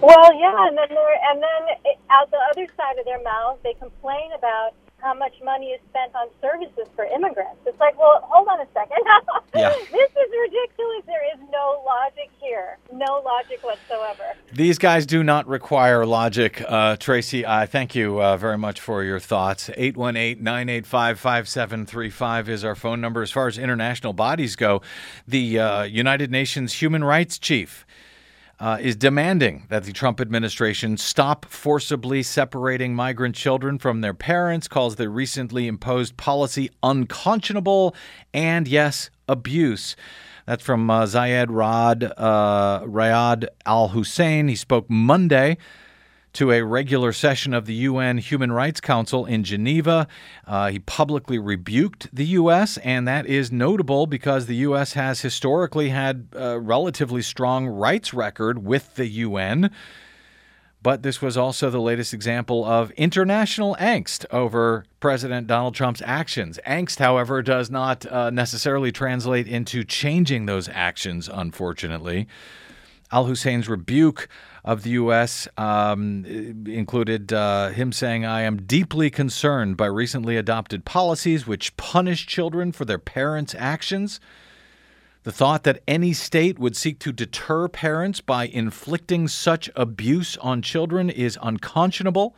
Well, yeah, and then they're, and then it, out the other side of their mouth, they complain about how much money is spent on services for immigrants. It's like, well, hold on a second. Yeah. this is ridiculous. There is no logic here. No logic whatsoever. These guys do not require logic. Uh, Tracy, I thank you uh, very much for your thoughts. 818 985 5735 is our phone number. As far as international bodies go, the uh, United Nations Human Rights Chief. Uh, is demanding that the Trump administration stop forcibly separating migrant children from their parents, calls the recently imposed policy unconscionable, and yes, abuse. That's from uh, Zeid Ra'ad, uh, Rayad Al Hussein. He spoke Monday to a regular session of the UN Human Rights Council in Geneva. Uh, he publicly rebuked the U.S., and that is notable because the U.S. has historically had a relatively strong rights record with the UN. But this was also the latest example of international angst over President Donald Trump's actions. Angst, however, does not uh, necessarily translate into changing those actions, unfortunately. Al Hussein's rebuke of the U.S. Um, included uh, him saying, I am deeply concerned by recently adopted policies which punish children for their parents' actions. The thought that any state would seek to deter parents by inflicting such abuse on children is unconscionable.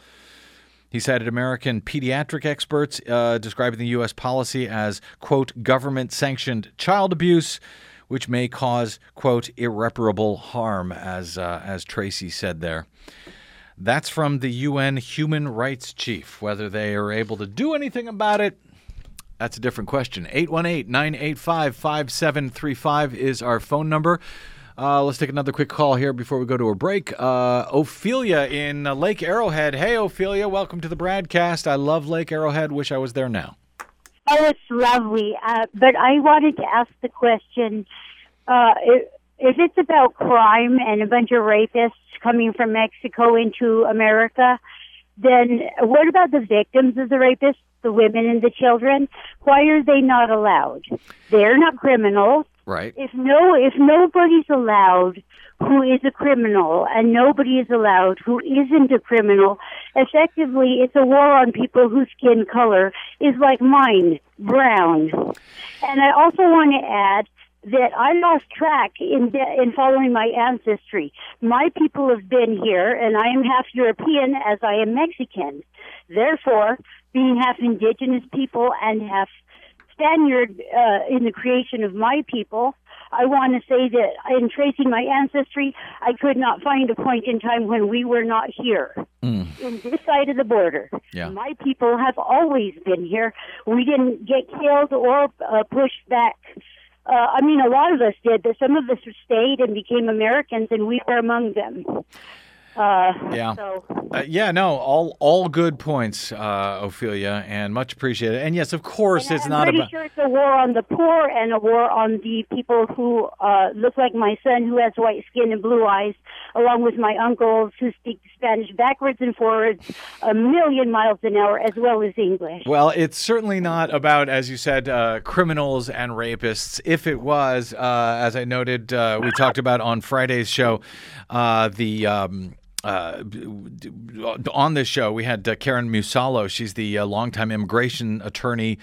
He cited American pediatric experts uh, describing the U.S. policy as, quote, government sanctioned child abuse, which may cause, quote, irreparable harm, as, uh, as Tracy said there. That's from the UN human rights chief. Whether they are able to do anything about it, that's a different question. 818 985 5735 is our phone number. Uh, let's take another quick call here before we go to a break. Uh, Ophelia in uh, Lake Arrowhead. Hey, Ophelia, welcome to the BradCast. I love Lake Arrowhead. Wish I was there now. Oh, it's lovely. Uh, but I wanted to ask the question uh, if, if it's about crime and a bunch of rapists coming from Mexico into America, then what about the victims of the rapists, the women and the children? Why are they not allowed? They're not criminals. Right. If no, if nobody's allowed who is a criminal and nobody is allowed who isn't a criminal, effectively it's a war on people whose skin color is like mine, brown. And I also want to add that I lost track in in following my ancestry. My people have been here, and I am half European as I am Mexican. Therefore, being half indigenous people and half Spaniard uh, in the creation of my people, I want to say that in tracing my ancestry, I could not find a point in time when we were not here in this side of the border. Yeah. My people have always been here. We didn't get killed or uh, pushed back. Uh, I mean, a lot of us did, but some of us stayed and became Americans, and we were among them. Uh, Yeah. So, Uh, yeah, no, all all good points, uh, Ophelia, and much appreciated. And yes, of course, it's I'm not pretty about. sure it's a war on the poor and a war on the people who uh, look like my son, who has white skin and blue eyes, along with my uncles who speak Spanish backwards and forwards a million miles an hour, as well as English. Well, it's certainly not about, as you said, uh, criminals and rapists. If it was, uh, as I noted, uh, we talked about on Friday's show, uh, the. Um, uh, on this show, we had uh, Karen Musalo. She's the uh, longtime immigration attorney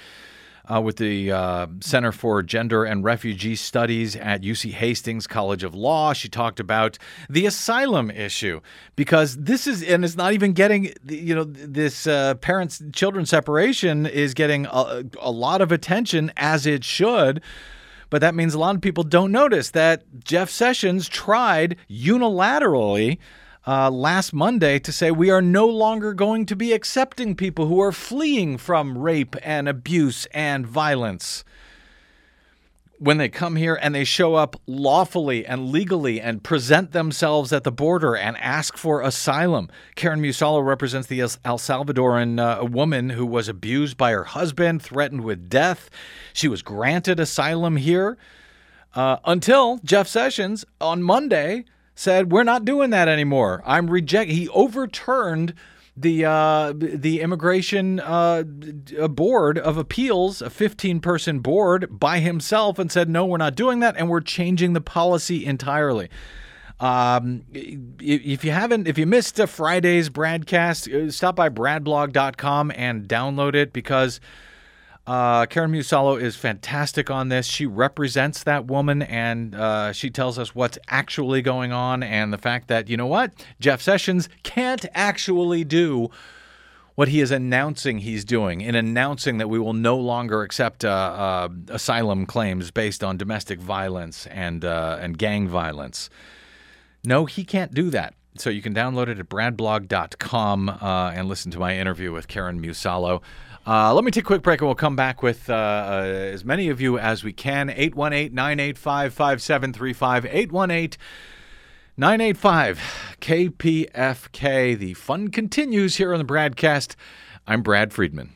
uh, with the uh, Center for Gender and Refugee Studies at UC Hastings College of Law. She talked about the asylum issue because this is, and it's not even getting, you know, this uh, parents children separation is getting a, a lot of attention as it should. But that means a lot of people don't notice that Jeff Sessions tried unilaterally uh, last Monday to say we are no longer going to be accepting people who are fleeing from rape and abuse and violence. When they come here and they show up lawfully and legally and present themselves at the border and ask for asylum. Karen Musalo represents the El Salvadoran uh, woman who was abused by her husband, threatened with death. She was granted asylum here uh, until Jeff Sessions on Monday said, "We're not doing that anymore. I'm reject." He overturned the uh, the immigration uh, board of appeals, a 15 person board, by himself, and said, "No, we're not doing that, and we're changing the policy entirely." Um, if you haven't, if you missed uh, Friday's broadcast, uh, stop by bradblog.com and download it because uh, Karen Musalo is fantastic on this. She represents that woman and uh, she tells us what's actually going on and the fact that, you know what? Jeff Sessions can't actually do what he is announcing he's doing in announcing that we will no longer accept uh, uh, asylum claims based on domestic violence and, uh, and gang violence. No, he can't do that. So you can download it at bradblog.com uh, and listen to my interview with Karen Musalo. Uh, let me take a quick break and we'll come back with uh, uh, as many of you as we can. 818 985 5735. 818 985 KPFK. The fun continues here on the BradCast. I'm Brad Friedman.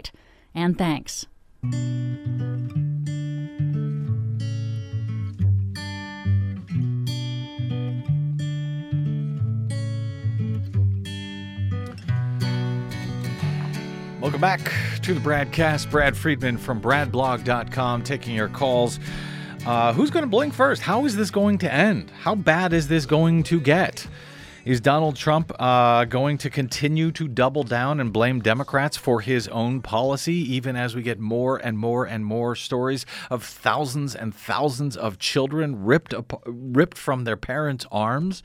And thanks. Welcome back to the BradCast. Brad Friedman from bradblog.com taking your calls. Uh, who's going to blink first? How is this going to end? How bad is this going to get? Is Donald Trump uh, going to continue to double down and blame Democrats for his own policy, even as we get more and more and more stories of thousands and thousands of children ripped ripped from their parents' arms?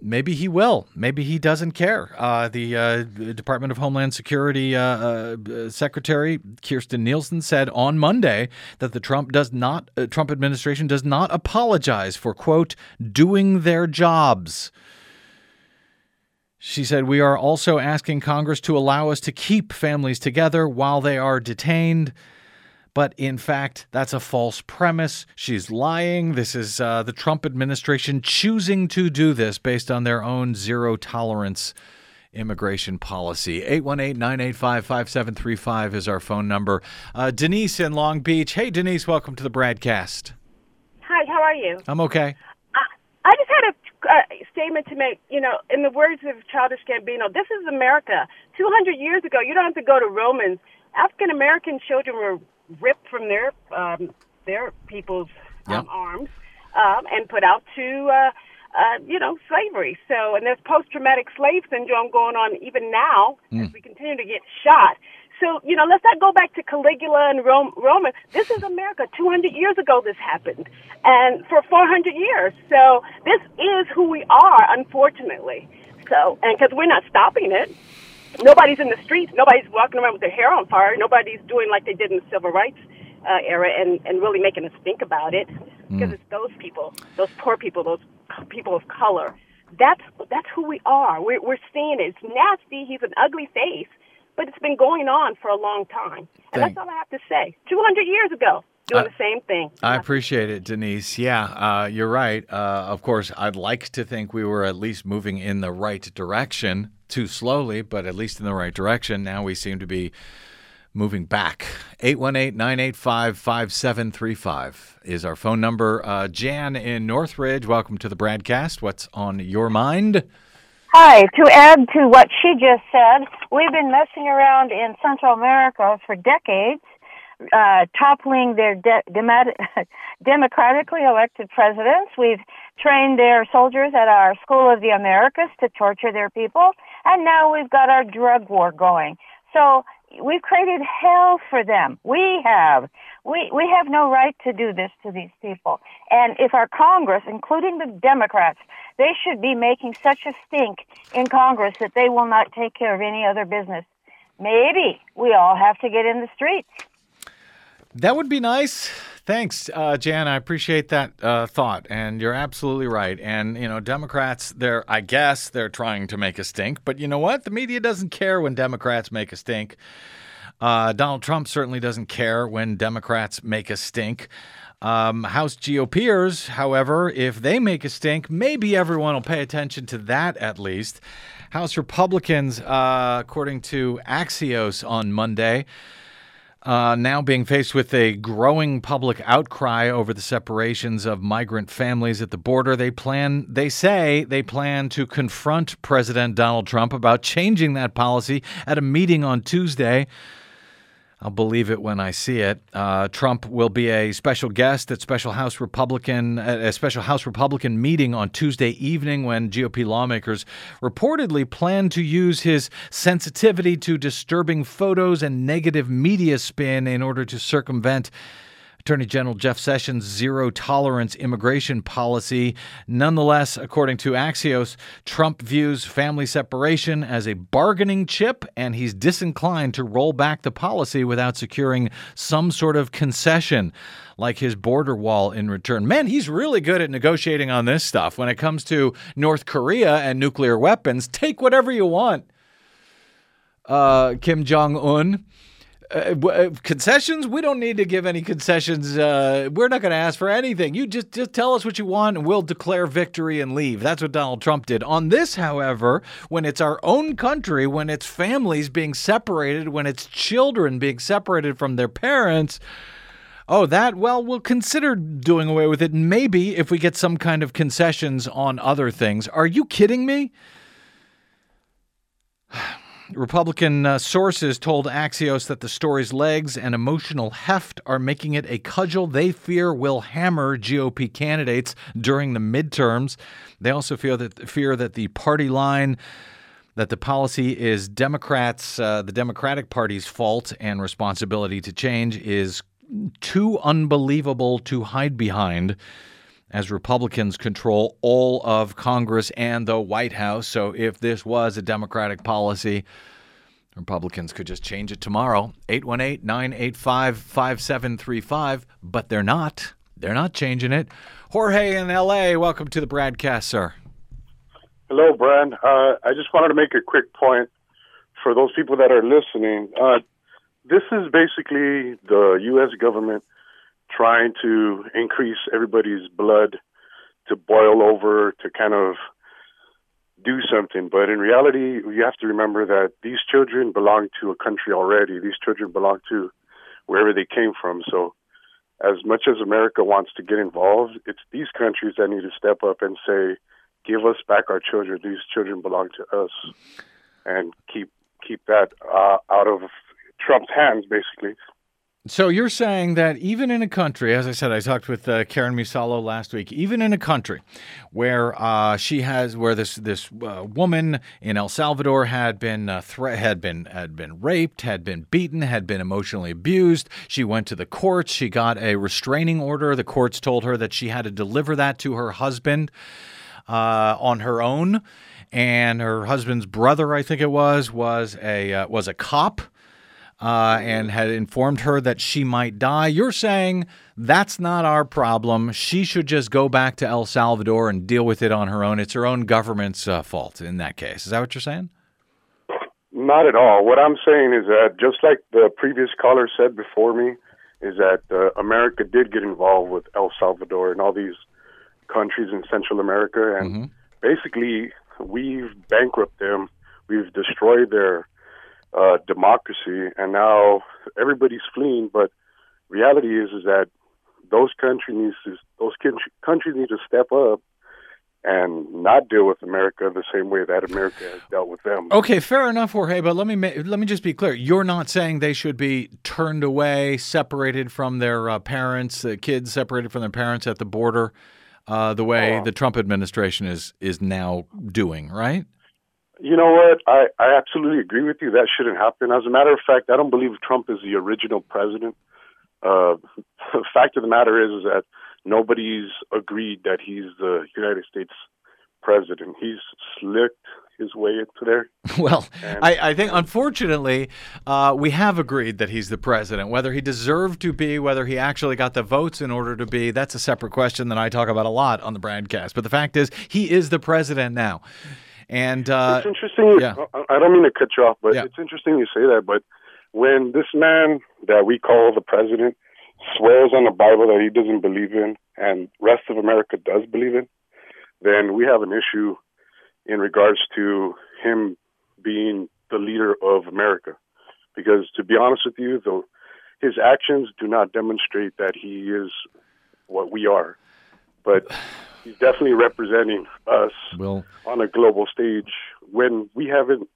Maybe he will. Maybe he doesn't care. Uh, the uh, Department of Homeland Security uh, uh, Secretary Kirstjen Nielsen said on Monday that the Trump does not uh, Trump administration does not apologize for quote doing their jobs. She said, We are also asking Congress to allow us to keep families together while they are detained. But in fact, that's a false premise. She's lying. This is uh, the Trump administration choosing to do this based on their own zero tolerance immigration policy. 818 985 5735 is our phone number. Uh, Denise in Long Beach. Hey, Denise, welcome to the BradCast. Hi, how are you? I'm okay. I just had a uh, statement to make. You know, in the words of Childish Gambino, this is America. 200 years ago, you don't have to go to Romans. African American children were ripped from their um, their people's um, arms um, and put out to. Uh, uh, you know, slavery. So, and there's post-traumatic slave syndrome going on even now as we continue to get shot. So, you know, let's not go back to Caligula and Rome, Roman. This is America. 200 years ago, this happened, and for 400 years. So, this is who we are, unfortunately. So, and because we're not stopping it, nobody's in the streets. Nobody's walking around with their hair on fire. Nobody's doing like they did in the civil rights uh, era and and really making us think about it. Because it's those people, those poor people, those people of color. That's that's who we are. We're we're seeing it. It's nasty. He's an ugly face, but it's been going on for a long time. And Thank- that's all I have to say. 200 years ago, doing Uh, the same thing. I appreciate it, Denise. Yeah, uh, you're right. Uh, of course, I'd like to think we were at least moving in the right direction, too slowly, but at least in the right direction. Now we seem to be moving back. 818 985 5735 is our phone number. Uh, Jan in Northridge, welcome to the BradCast. What's on your mind? Hi. To add to what she just said, we've been messing around in Central America for decades, uh, toppling their de- demat- democratically elected presidents. We've trained their soldiers at our School of the Americas to torture their people, and now we've got our drug war going. So we've created hell for them. We have. We we have no right to do this to these people. And if our Congress, including the Democrats, they should be making such a stink in Congress that they will not take care of any other business. Maybe we all have to get in the streets. That would be nice. Thanks, uh, Jan. I appreciate that uh, thought, and you're absolutely right. And you know, Democrats, they're I guess they're trying to make a stink, but you know what? The media doesn't care when Democrats make a stink. Uh, Donald Trump certainly doesn't care when Democrats make a stink. Um, House GOPers, however, if they make a stink, maybe everyone will pay attention to that at least. House Republicans, uh, according to Axios on Monday, uh, now being faced with a growing public outcry over the separations of migrant families at the border, they plan. They say they plan to confront President Donald Trump about changing that policy at a meeting on Tuesday. I'll believe it when I see it. Uh, Trump will be a special guest at special House Republican a special House Republican meeting on Tuesday evening when GOP lawmakers reportedly plan to use his sensitivity to disturbing photos and negative media spin in order to circumvent Attorney General Jeff Sessions' zero tolerance immigration policy. Nonetheless, according to Axios, Trump views family separation as a bargaining chip, and he's disinclined to roll back the policy without securing some sort of concession, like his border wall in return. Man, he's really good at negotiating on this stuff. When it comes to North Korea and nuclear weapons, take whatever you want. Uh, Kim Jong Un. Uh, uh, concessions? We don't need to give any concessions. Uh, we're not going to ask for anything. You just just tell us what you want, and we'll declare victory and leave. That's what Donald Trump did. On this, however, when it's our own country, when it's families being separated, when it's children being separated from their parents. Oh, that? Well, we'll consider doing away with it. Maybe if we get some kind of concessions on other things. Are you kidding me? Republican uh, sources told Axios that the story's legs and emotional heft are making it a cudgel they fear will hammer GOP candidates during the midterms. They also fear that fear that the party line that the policy is Democrats, uh, the Democratic Party's fault and responsibility to change is too unbelievable to hide behind as Republicans control all of Congress and the White House. So if this was a Democratic policy, Republicans could just change it tomorrow. 818 985 5735, but they're not. They're not changing it. Jorge in LA, welcome to the BradCast, sir. Hello, Brad. Uh, I just wanted to make a quick point for those people that are listening. Uh, this is basically the U.S. government trying to increase everybody's blood to boil over to kind of do something. But in reality, you have to remember that these children belong to a country already. These children belong to wherever they came from. So, as much as America wants to get involved, it's these countries that need to step up and say, give us back our children. These children belong to us, and keep keep that uh, out of Trump's hands, basically. So you're saying that even in a country, as I said, I talked with uh, Karen Musalo last week. Even in a country where uh, she has, where this this uh, woman in El Salvador had been uh, thre- had been had been raped, had been beaten, had been emotionally abused. She went to the courts. She got a restraining order. The courts told her that she had to deliver that to her husband uh, on her own, and her husband's brother, I think it was, was a uh, was a cop uh, and had informed her that she might die. You're saying that's not our problem. She should just go back to El Salvador and deal with it on her own. It's her own government's uh, fault in that case. Is that what you're saying? Not at all. What I'm saying is that just like the previous caller said before me, is that uh, America did get involved with El Salvador and all these countries in Central America, and basically we've bankrupted them. We've destroyed their uh, democracy, and now everybody's fleeing. But reality is, is that those countries needs to, those countries need to step up and not deal with America the same way that America has dealt with them. Okay, fair enough, Jorge. But let me ma- let me just be clear. You're not saying they should be turned away, separated from their uh, parents, uh, kids separated from their parents at the border, uh, the way the Trump administration is is now doing, right? You know what? I, I absolutely agree with you. That shouldn't happen. As a matter of fact, I don't believe Trump is the original president. Uh, the fact of the matter is, is that nobody's agreed that he's the United States president. He's slicked his way into there. Well, I, I think unfortunately uh, we have agreed that he's the president. Whether he deserved to be, whether he actually got the votes in order to be, that's a separate question that I talk about a lot on the BradCast. But the fact is, he is the president now. And uh, it's interesting. Yeah. I- don't mean to cut you off, but Yeah. it's interesting you say that. But when this man that we call the president swears on the Bible that he doesn't believe in, and rest of America does believe in, then we have an issue in regards to him being the leader of America. Because to be honest with you, though, his actions do not demonstrate that he is what we are. But he's definitely representing us Well, on a global stage when we haven't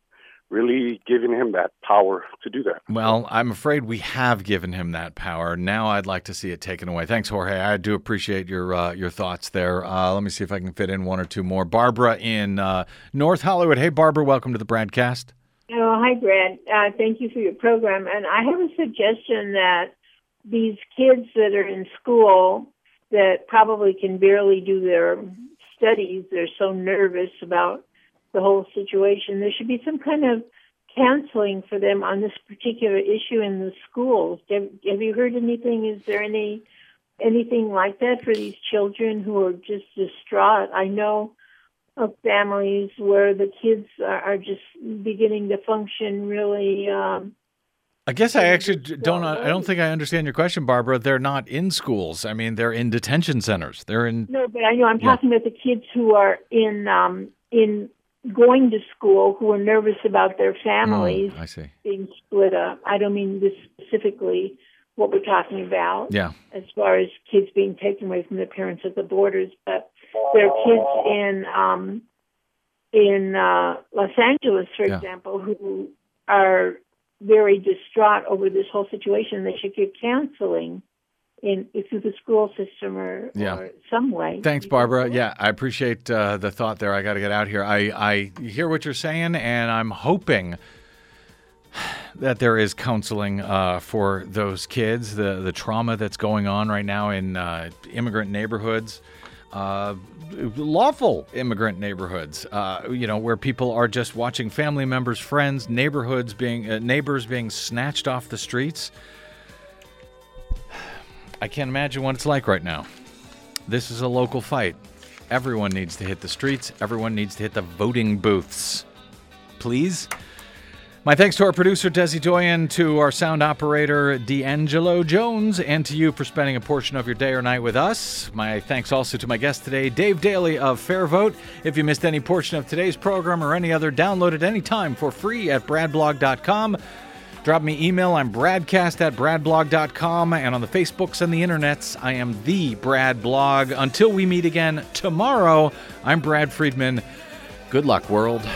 really given him that power to do that. well, I'm afraid we have given him that power. Now I'd like to see it taken away. Thanks, Jorge. I do appreciate your uh, your thoughts there. Uh, let me see if I can fit in one or two more. Barbara in uh, North Hollywood. Hey, Barbara, welcome to the BradCast. Oh, hi, Brad. Uh, thank you for your program. And I have a suggestion that these kids that are in school that probably can barely do their studies, they're so nervous about the whole situation. There should be some kind of counseling for them on this particular issue in the schools. Have, have you heard anything? Is there any anything like that for these children who are just distraught? I know of families where the kids are, are just beginning to function really. Um, I guess I actually don't. I don't think I understand your question, Barbara. They're not in schools. I mean, they're in detention centers. They're in. no, but I know I'm Yeah. talking about the kids who are in um, in going to school who are nervous about their families Mm, I see. being split up. I don't mean this specifically what we're talking about. Yeah. as far as kids being taken away from their parents at the borders, but there are kids in um, in uh, Los Angeles, for Yeah. example, who are very distraught over this whole situation. They should get counseling in through the school system or, Yeah. or some way. Thanks, Barbara. Yeah, I appreciate uh, the thought there. I got to get out here. I, I hear what you're saying, and I'm hoping that there is counseling uh, for those kids. The the trauma that's going on right now in uh, immigrant neighborhoods. Uh, lawful immigrant neighborhoods, uh, you know, where people are just watching family members, friends, neighborhoods being uh, neighbors being snatched off the streets. I can't imagine what it's like right now. This is a local fight. Everyone needs to hit the streets. Everyone needs to hit the voting booths. Please. My thanks to our producer, Desi Doyen, to our sound operator, D'Angelo Jones, and to you for spending a portion of your day or night with us. My thanks also to my guest today, Dave Daley of FairVote. If you missed any portion of today's program or any other, download it anytime for free at bradblog.com. Drop me email. I'm bradcast at bradblog.com. And on the Facebooks and the internets, I am the Brad Blog. Until we meet again tomorrow, I'm Brad Friedman. Good luck, world.